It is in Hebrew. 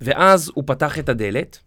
ואז הוא פתח את הדלת.